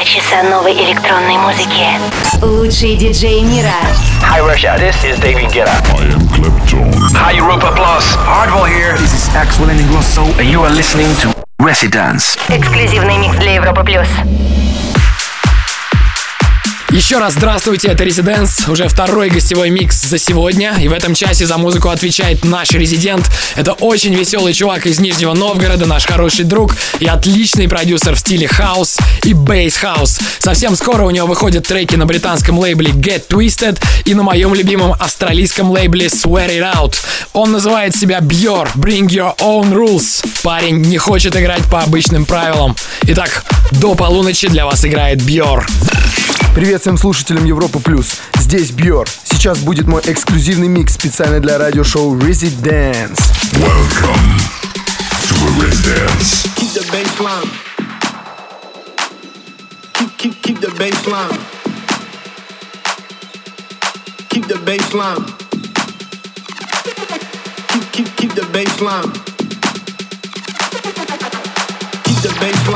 Два часа новой электронной музыки. Лучшие диджеи мира. Hi Russia, this is David Guetta. I am Clapton. Hi Europa Plus. Hardwell here. This is Axel Ingrosso and you are listening to Residence. Эксклюзивный микс для Европы плюс. Еще раз здравствуйте, это ResiDANCE, уже второй гостевой микс за сегодня, и в этом часе за музыку отвечает наш резидент. Это очень веселый чувак из Нижнего Новгорода, наш хороший друг и отличный продюсер в стиле хаус и bass house. Совсем скоро у него выходят треки на британском лейбле Get Twisted и на моем любимом австралийском лейбле Sweat It Out. Он называет себя BYOR, Bring Your Own Rules. Парень не хочет играть по обычным правилам. Итак, до полуночи для вас играет BYOR. Привет всем слушателям Европы Плюс. Здесь BYOR. Сейчас будет мой эксклюзивный микс специально для радиошоу ResiDANCE. Welcome to a residence. Keep the bass line. Keep, keep, keep the bass line. Keep the bass line. Keep, keep, keep the bass line. Keep the bass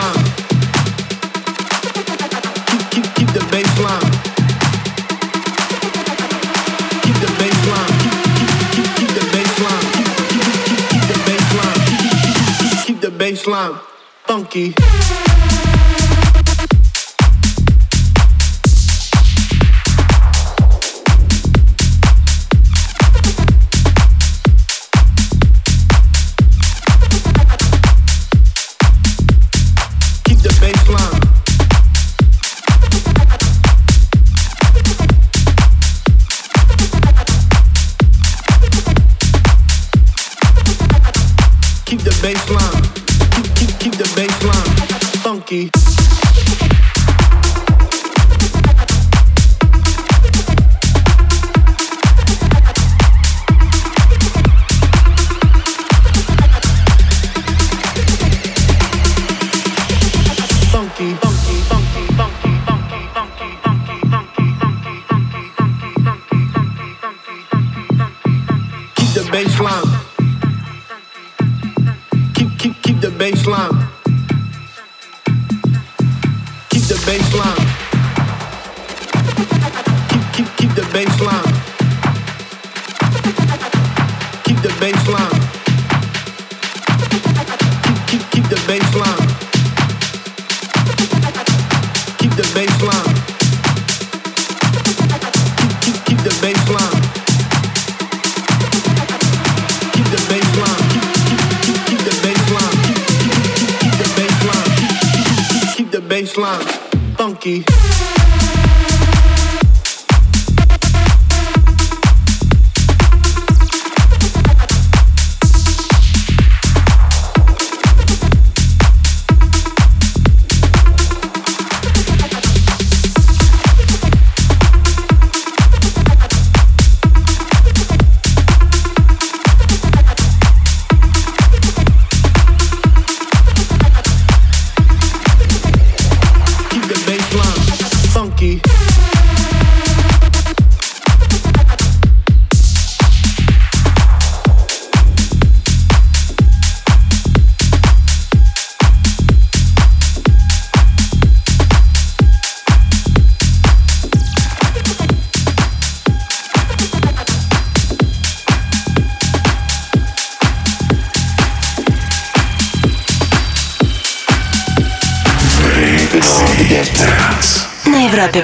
baseline funky. Funky. baseline, funky.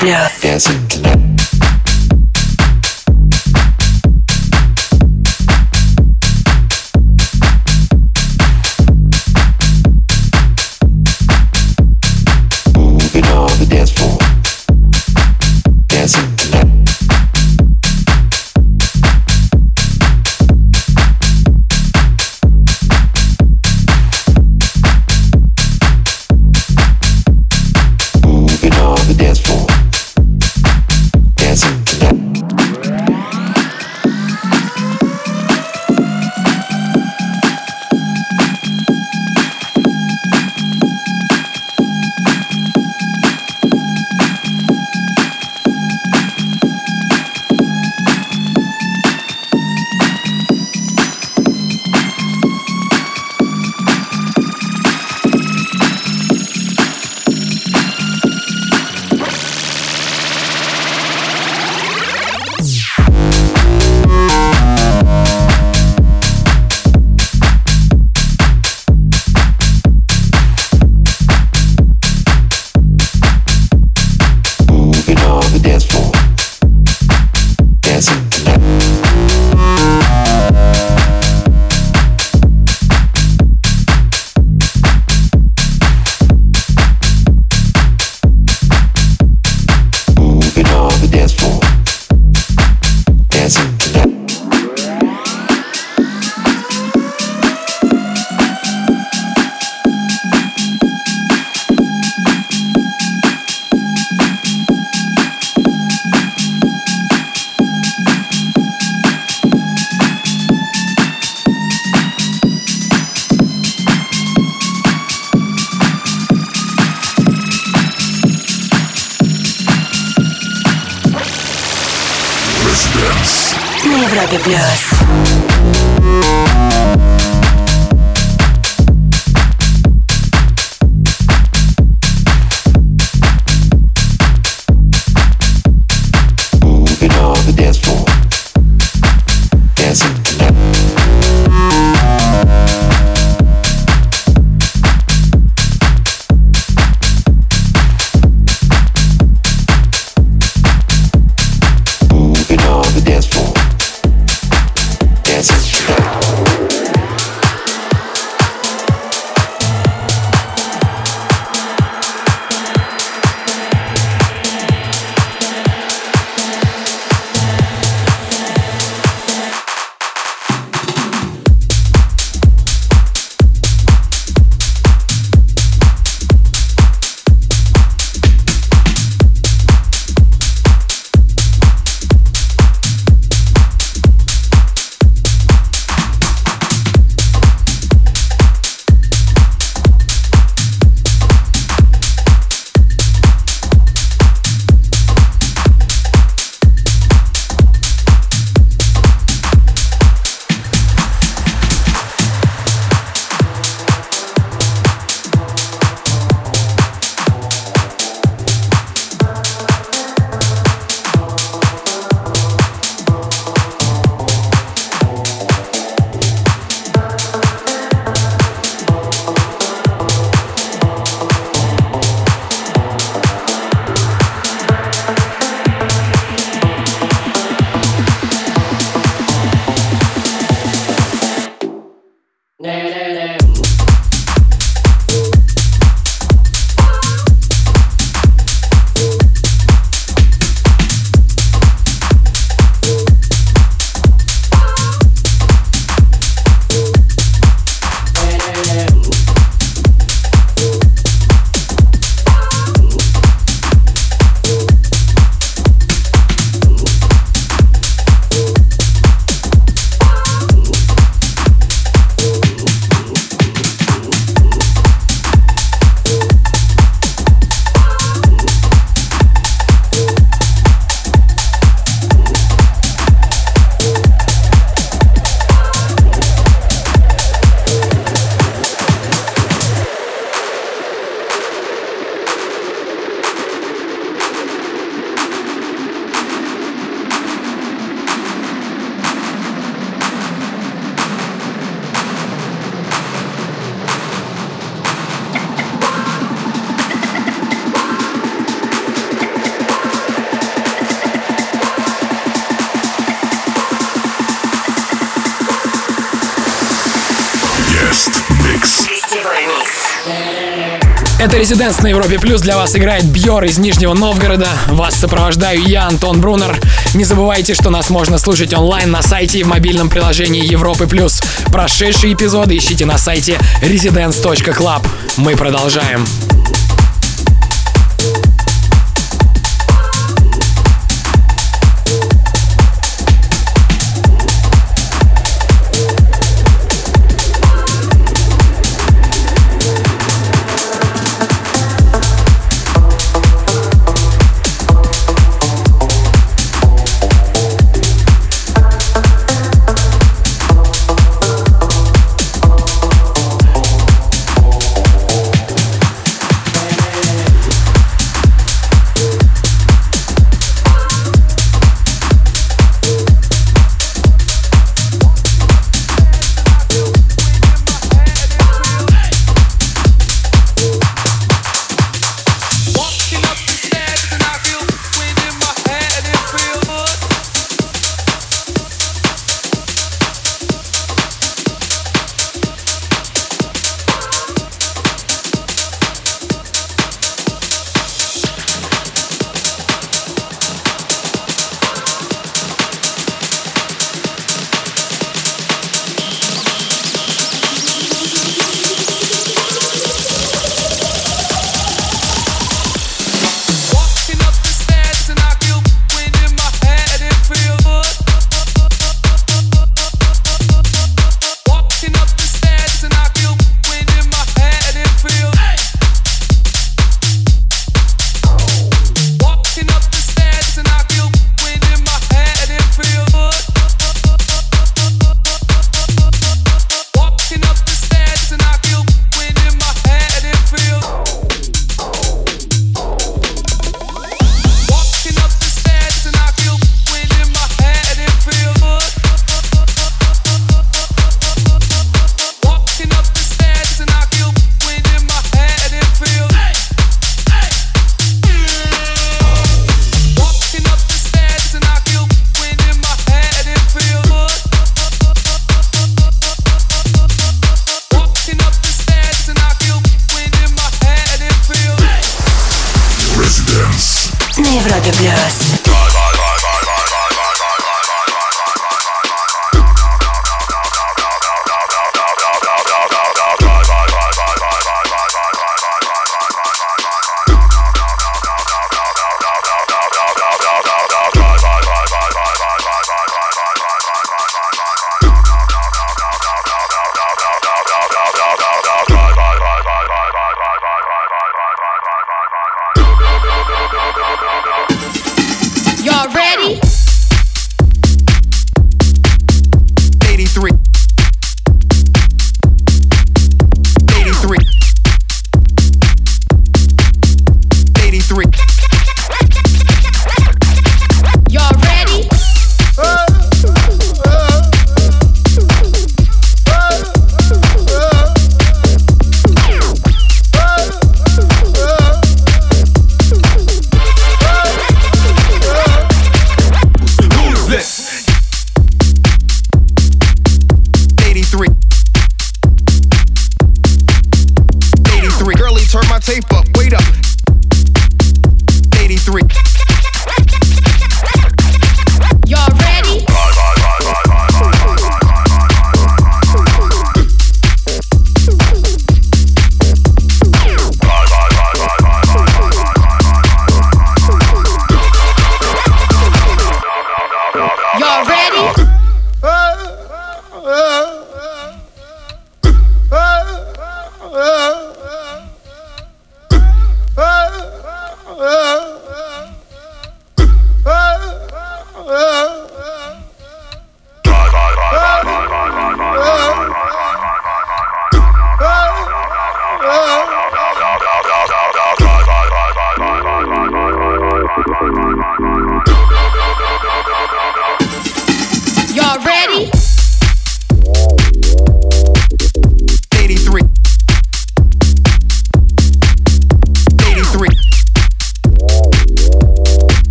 Bleu. Mi bloque plus. Это Резиденс на Европе Плюс. Для вас играет Бьор из Нижнего Новгорода. Вас сопровождаю я, Антон Брунер. Не забывайте, что нас можно слушать онлайн на сайте и в мобильном приложении Европы Плюс. Прошедшие эпизоды ищите на сайте residence.club. Мы продолжаем. Radio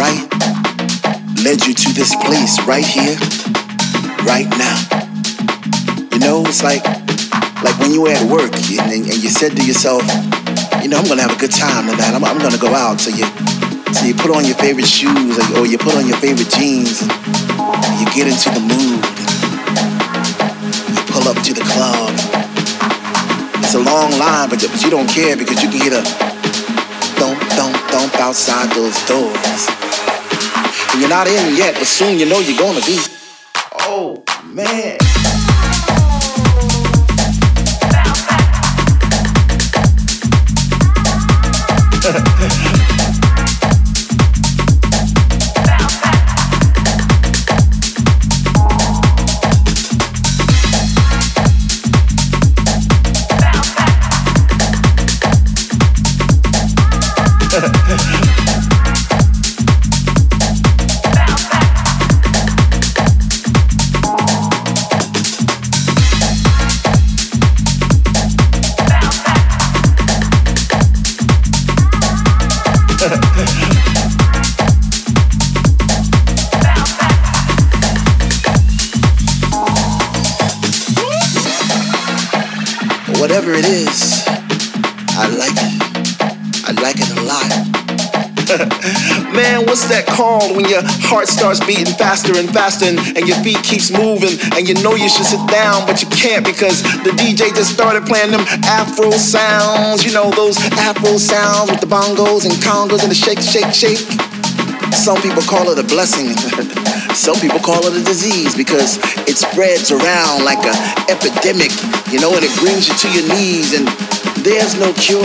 right led you to this place right here, right now. You know, it's like like when you were at work and, and you said to yourself, you know, I'm gonna have a good time tonight. I'm, I'm gonna go out. So you so you put on your favorite shoes or, or you put on your favorite jeans and you get into the mood. Up to the club. It's a long line, but, you don't care because you can hear the thump, thump, thump outside those doors. And You're not in yet, but soon you know you're gonna be. Oh, man. Whatever it is, I like it. I like it a lot. Man, what's that called when your heart starts beating faster and faster and, and, your feet keeps moving and you know you should sit down but you can't because the DJ just started playing them Afro sounds, you know those Afro sounds with the bongos and congos and the shake, shake, shake. Some people call it a blessing. Some people call it a disease because it spreads around like an epidemic, you know, and it brings you to your knees and there's no cure.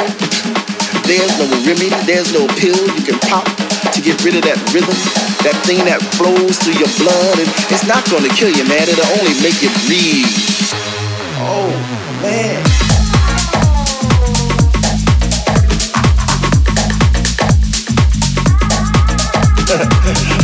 There's no remedy, there's no pill you can pop to get rid of that rhythm, that thing that flows through your blood. And it's not gonna kill you, man. It'll only make you breathe. Oh, man.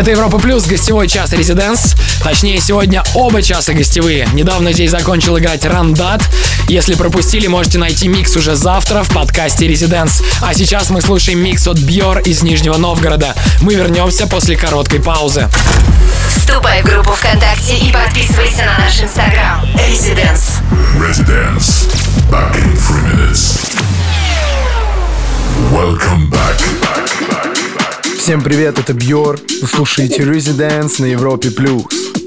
Это Европа Плюс, гостевой час Резиденс. Точнее, сегодня оба часа гостевые. Недавно здесь закончил играть Рандат. Если пропустили, можете найти микс уже завтра в подкасте Резиденс. А сейчас мы слушаем микс от Бьор из Нижнего Новгорода. Мы вернемся после короткой паузы. Вступай в группу ВКонтакте и подписывайся на наш инстаграм. Резиденс. Резиденс. Back in three minutes. Welcome back. Всем привет, это Бьор. Вы слушаете Residence на Европе плюс.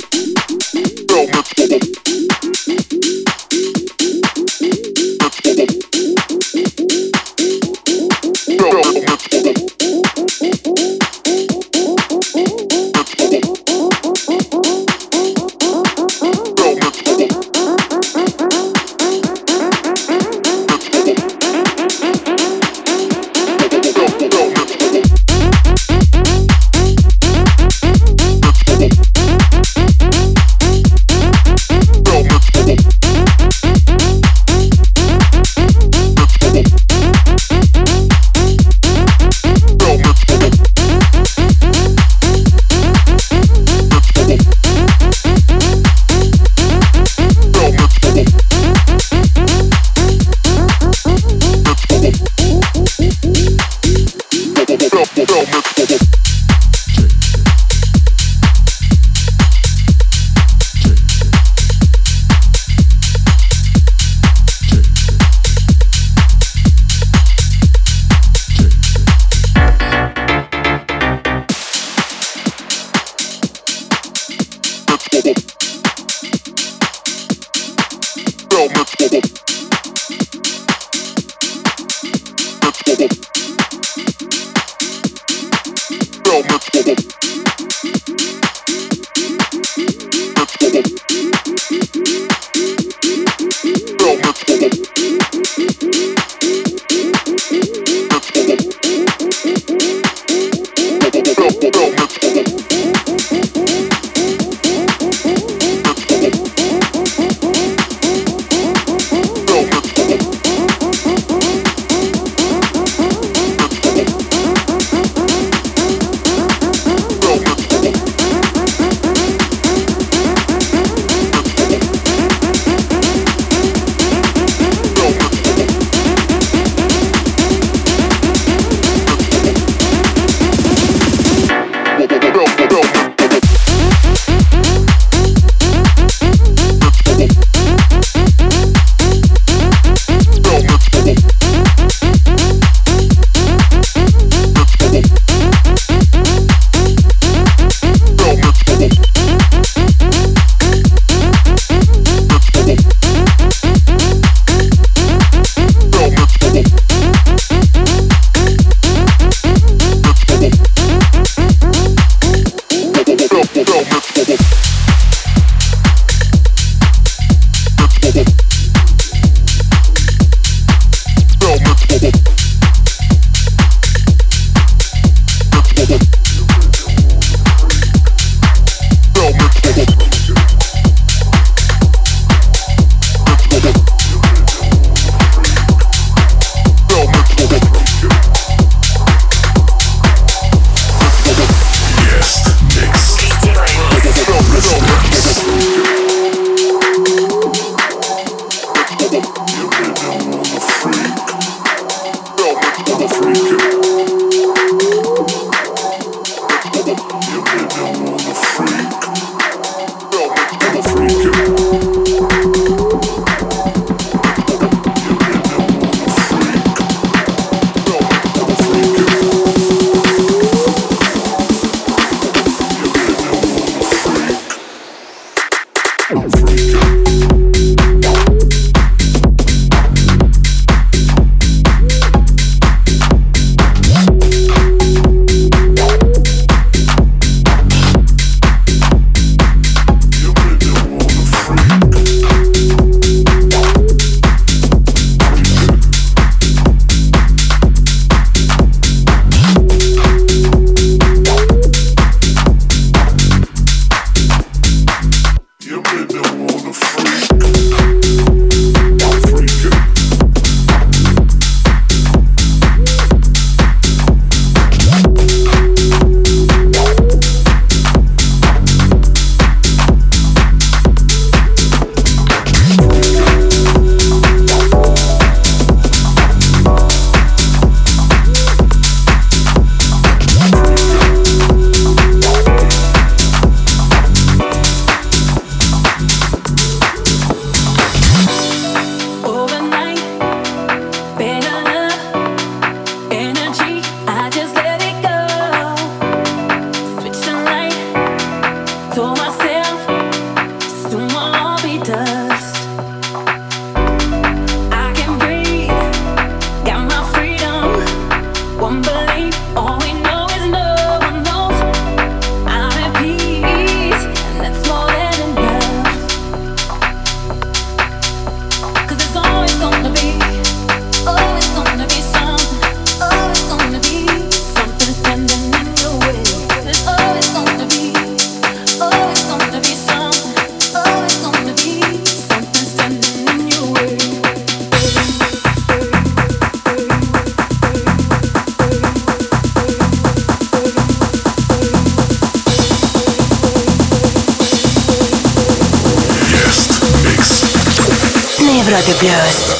Plus.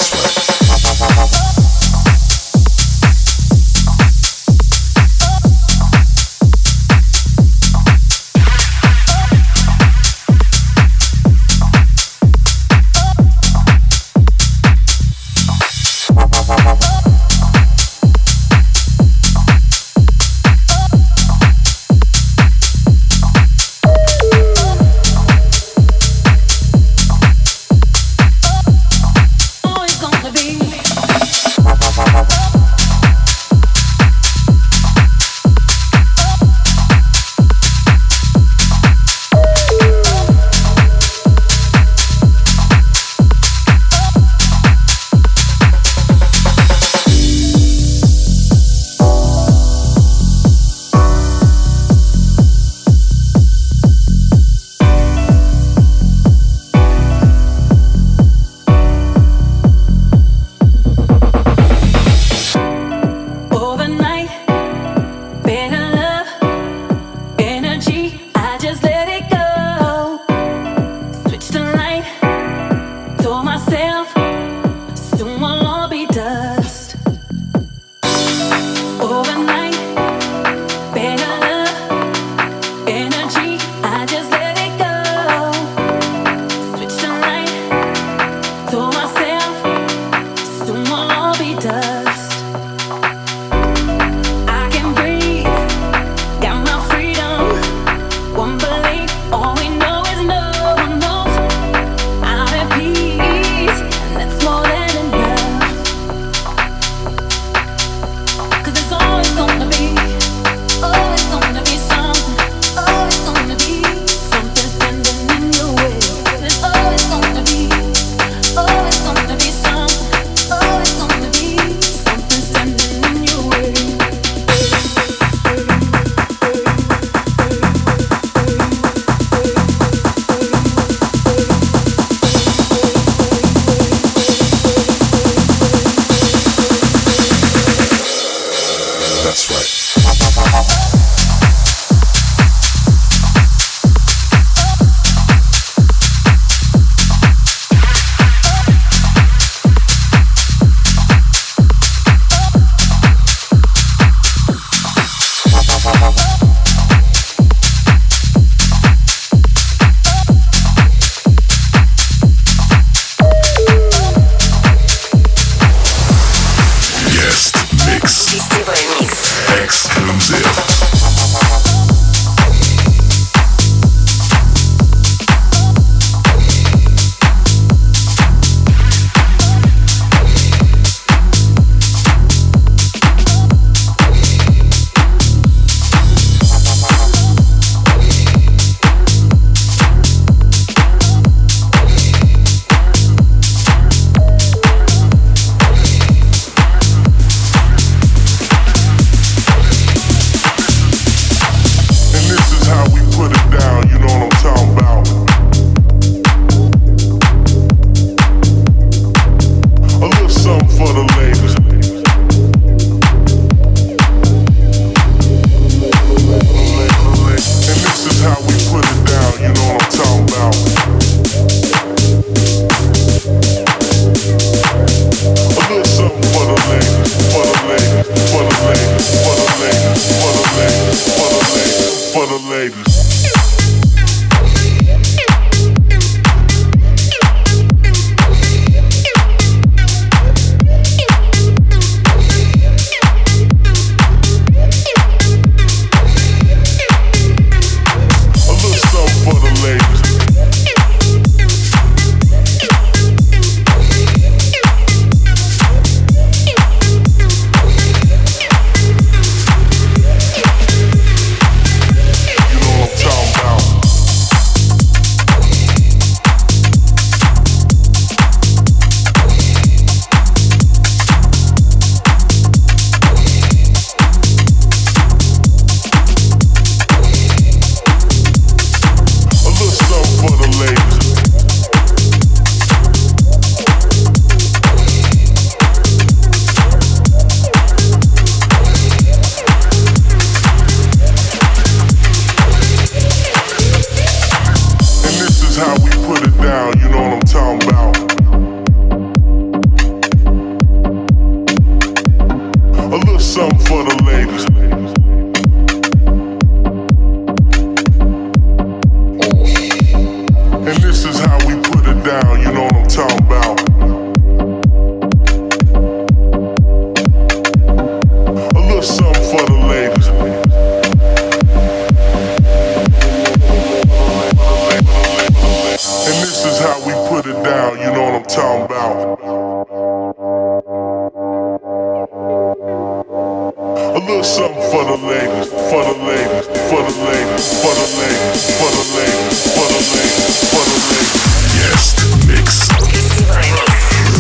Something for the ladies, for the ladies, for the ladies, for the ladies, for the ladies, for the ladies, for the ladies. Guest mix.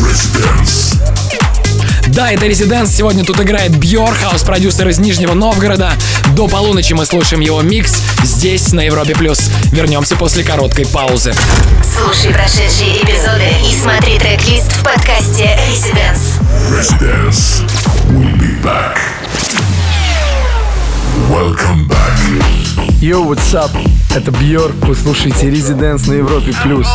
Residence. Да, это Резиденс. Сегодня тут играет Бьор, хаус-продюсер из Нижнего Новгорода. До полуночи мы слушаем его микс здесь, на Европе+. плюс. Вернемся после короткой паузы. Слушай прошедшие эпизоды и смотри трек-лист в подкасте Residence. Residence. We'll be back. Welcome back. Йоу, what's up? Это Бьорк, вы слушаете Резиденс на Европе+. плюс.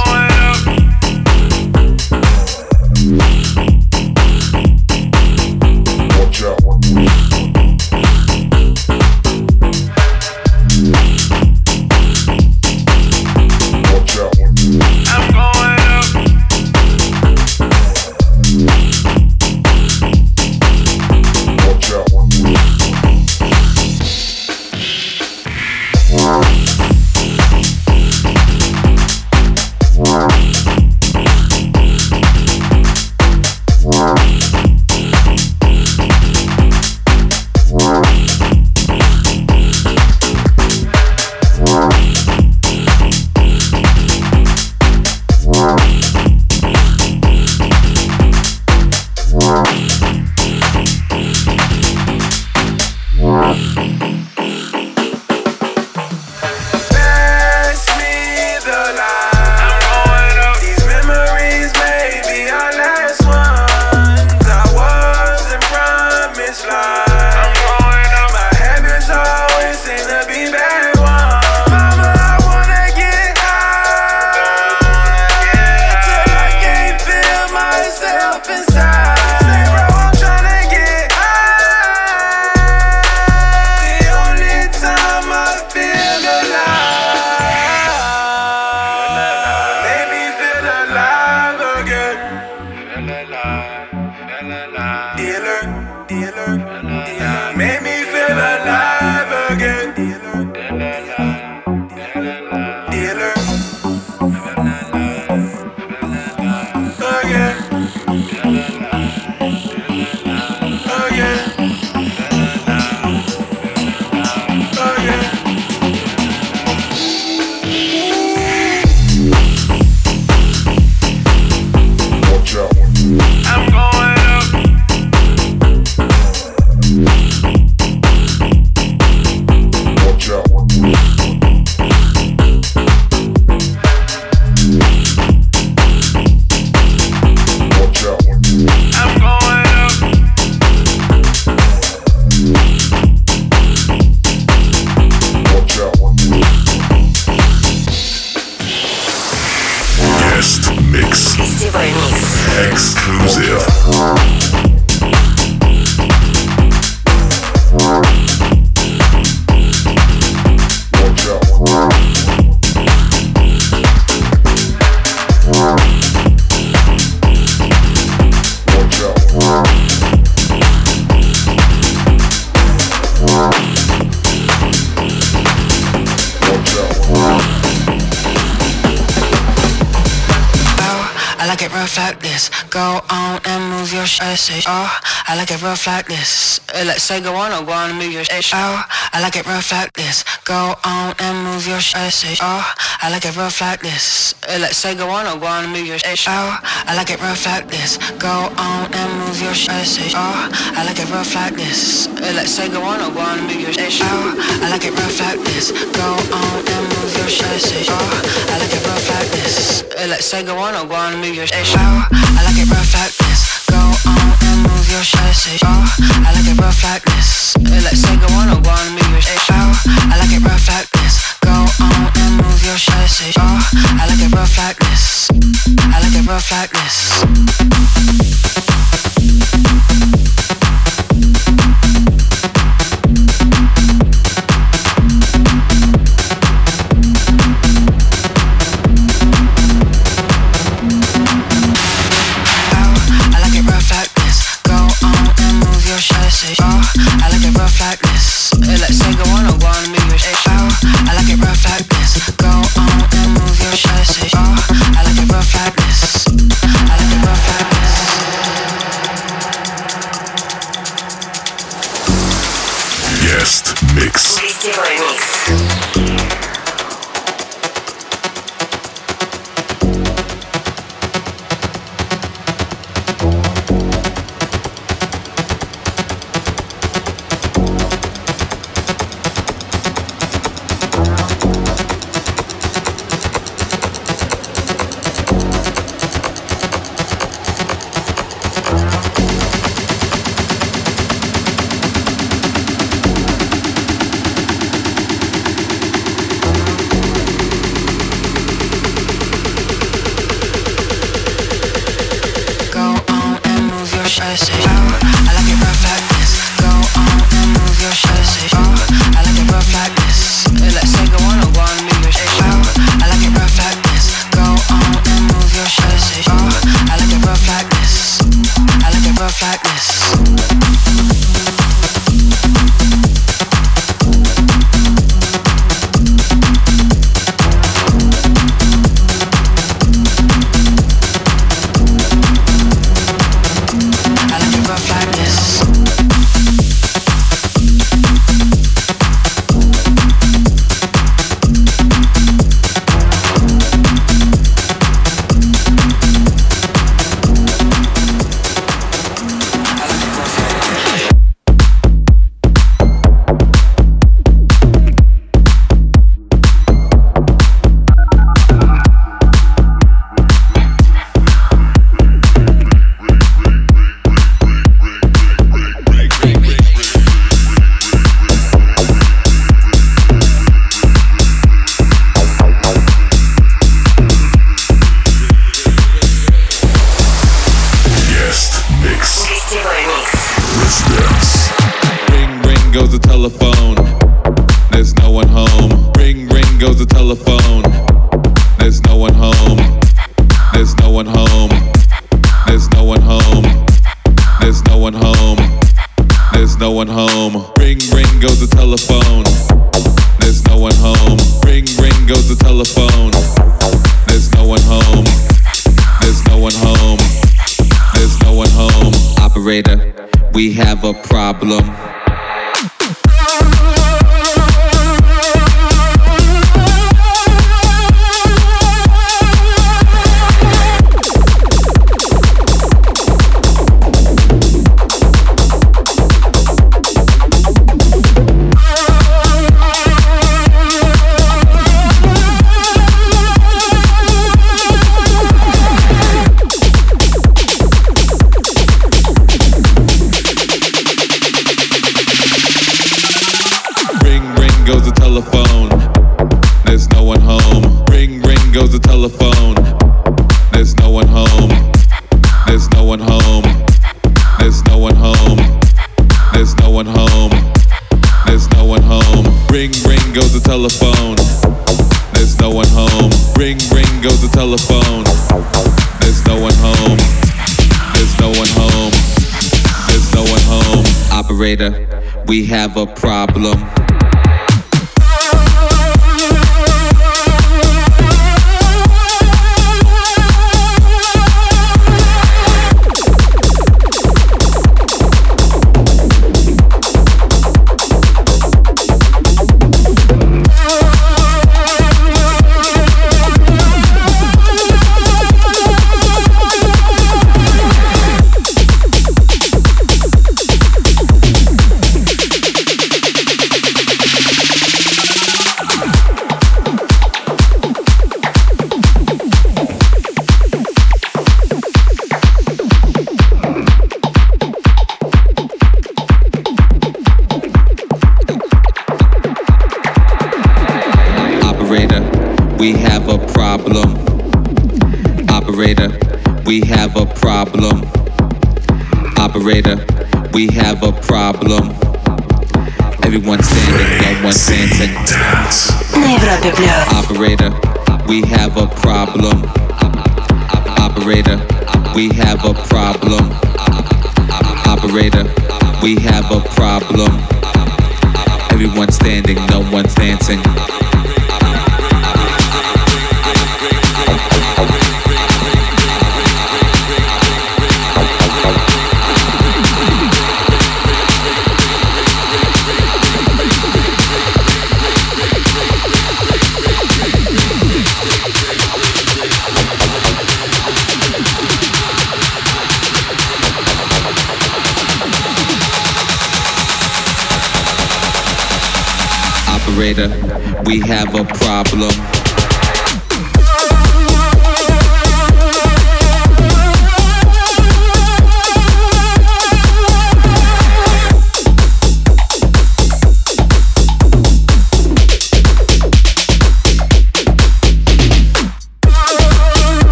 Oh, I like it rough like this. Uh, Let's say go on or go on and move your shit. Oh, I like it rough like this. Go on and move your shit. Oh, I like it rough like this. Uh, Let's say go on or go on and move your shit. Oh, I like it rough like this. Go on and move your shit. Oh, I like it rough like this. Uh, Let's say go on or go on and move your shit. Oh, I like it rough like this. Go on and move your shit. Oh, I like it rough like this. Let's say go on or go on and move your shit. Oh, I like it rough like move your shit. Oh, I like it rough like this. Uh, Let's say go on go on move your. Oh, I like it rough like this. Go on and move your shit. Oh, I like it rough like this. I like it rough like this. a problem. one Santa Operator, we have a problem. Operator, we have a problem. Operator, we have a problem. Everyone's standing, no one's dancing. We have a problem.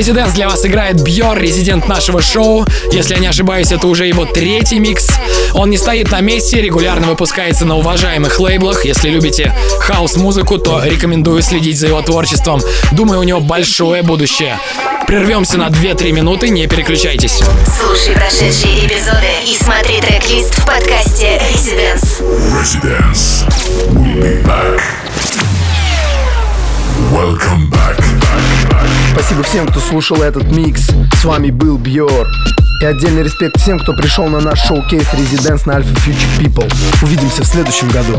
Резиденс для вас играет Бьор, резидент нашего шоу. Если я не ошибаюсь, это уже его третий микс. Он не стоит на месте, регулярно выпускается на уважаемых лейблах. Если любите хаос-музыку, то рекомендую следить за его творчеством. Думаю, у него большое будущее. Прервемся на 2-3 минуты, не переключайтесь. Слушай прошедшие эпизоды и смотри трек-лист в подкасте Residence. Residence. We'll be back. Welcome back. Спасибо всем, кто слушал этот микс. С вами был Бьор. И отдельный респект всем, кто пришел на наш шоу-кейс Residence на Alpha Future People. Увидимся в следующем году.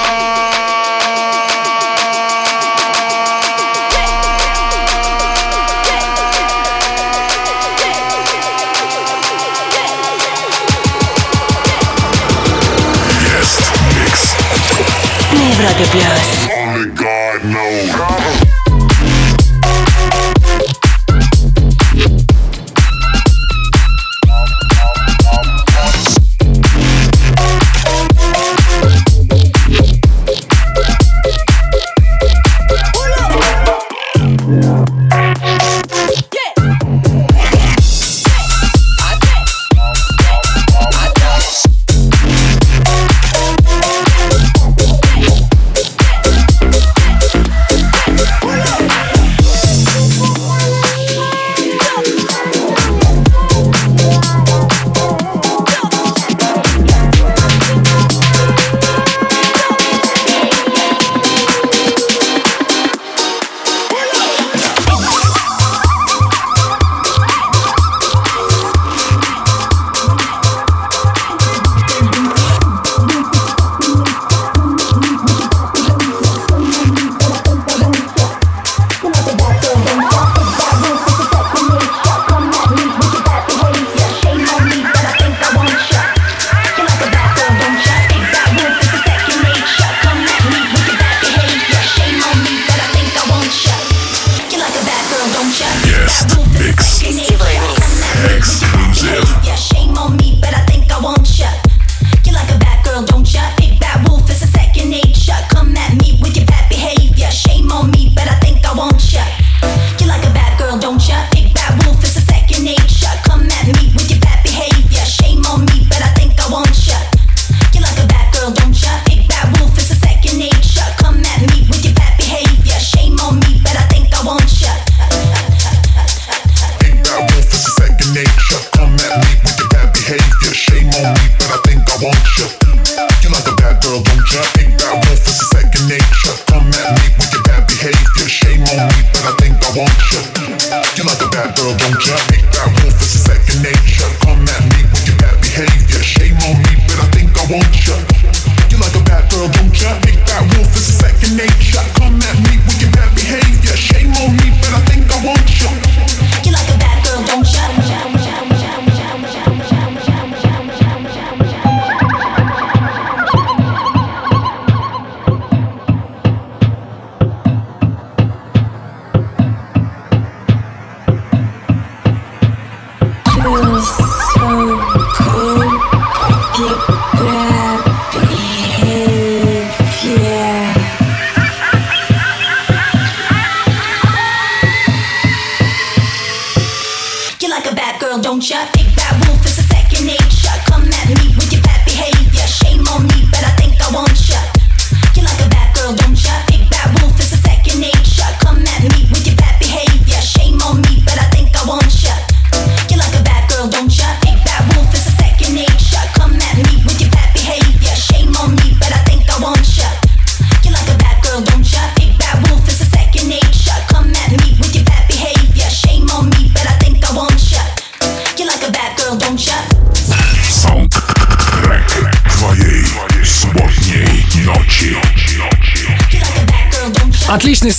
Европе плюс.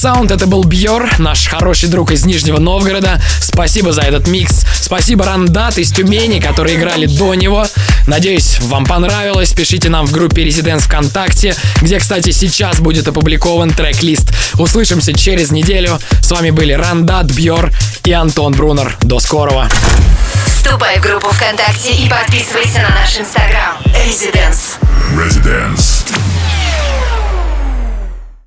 Sound. Это был Бьор, наш хороший друг из Нижнего Новгорода. Спасибо за этот микс. Спасибо Рандат из Тюмени, которые играли до него. Надеюсь, вам понравилось. Пишите нам в группе Резиденс ВКонтакте, где, кстати, сейчас будет опубликован трек-лист. Услышимся через неделю. С вами были Рандат, Бьор и Антон Брунер. До скорого. Вступай в группу ВКонтакте и подписывайся на наш инстаграм. Резиденс. Резиденс.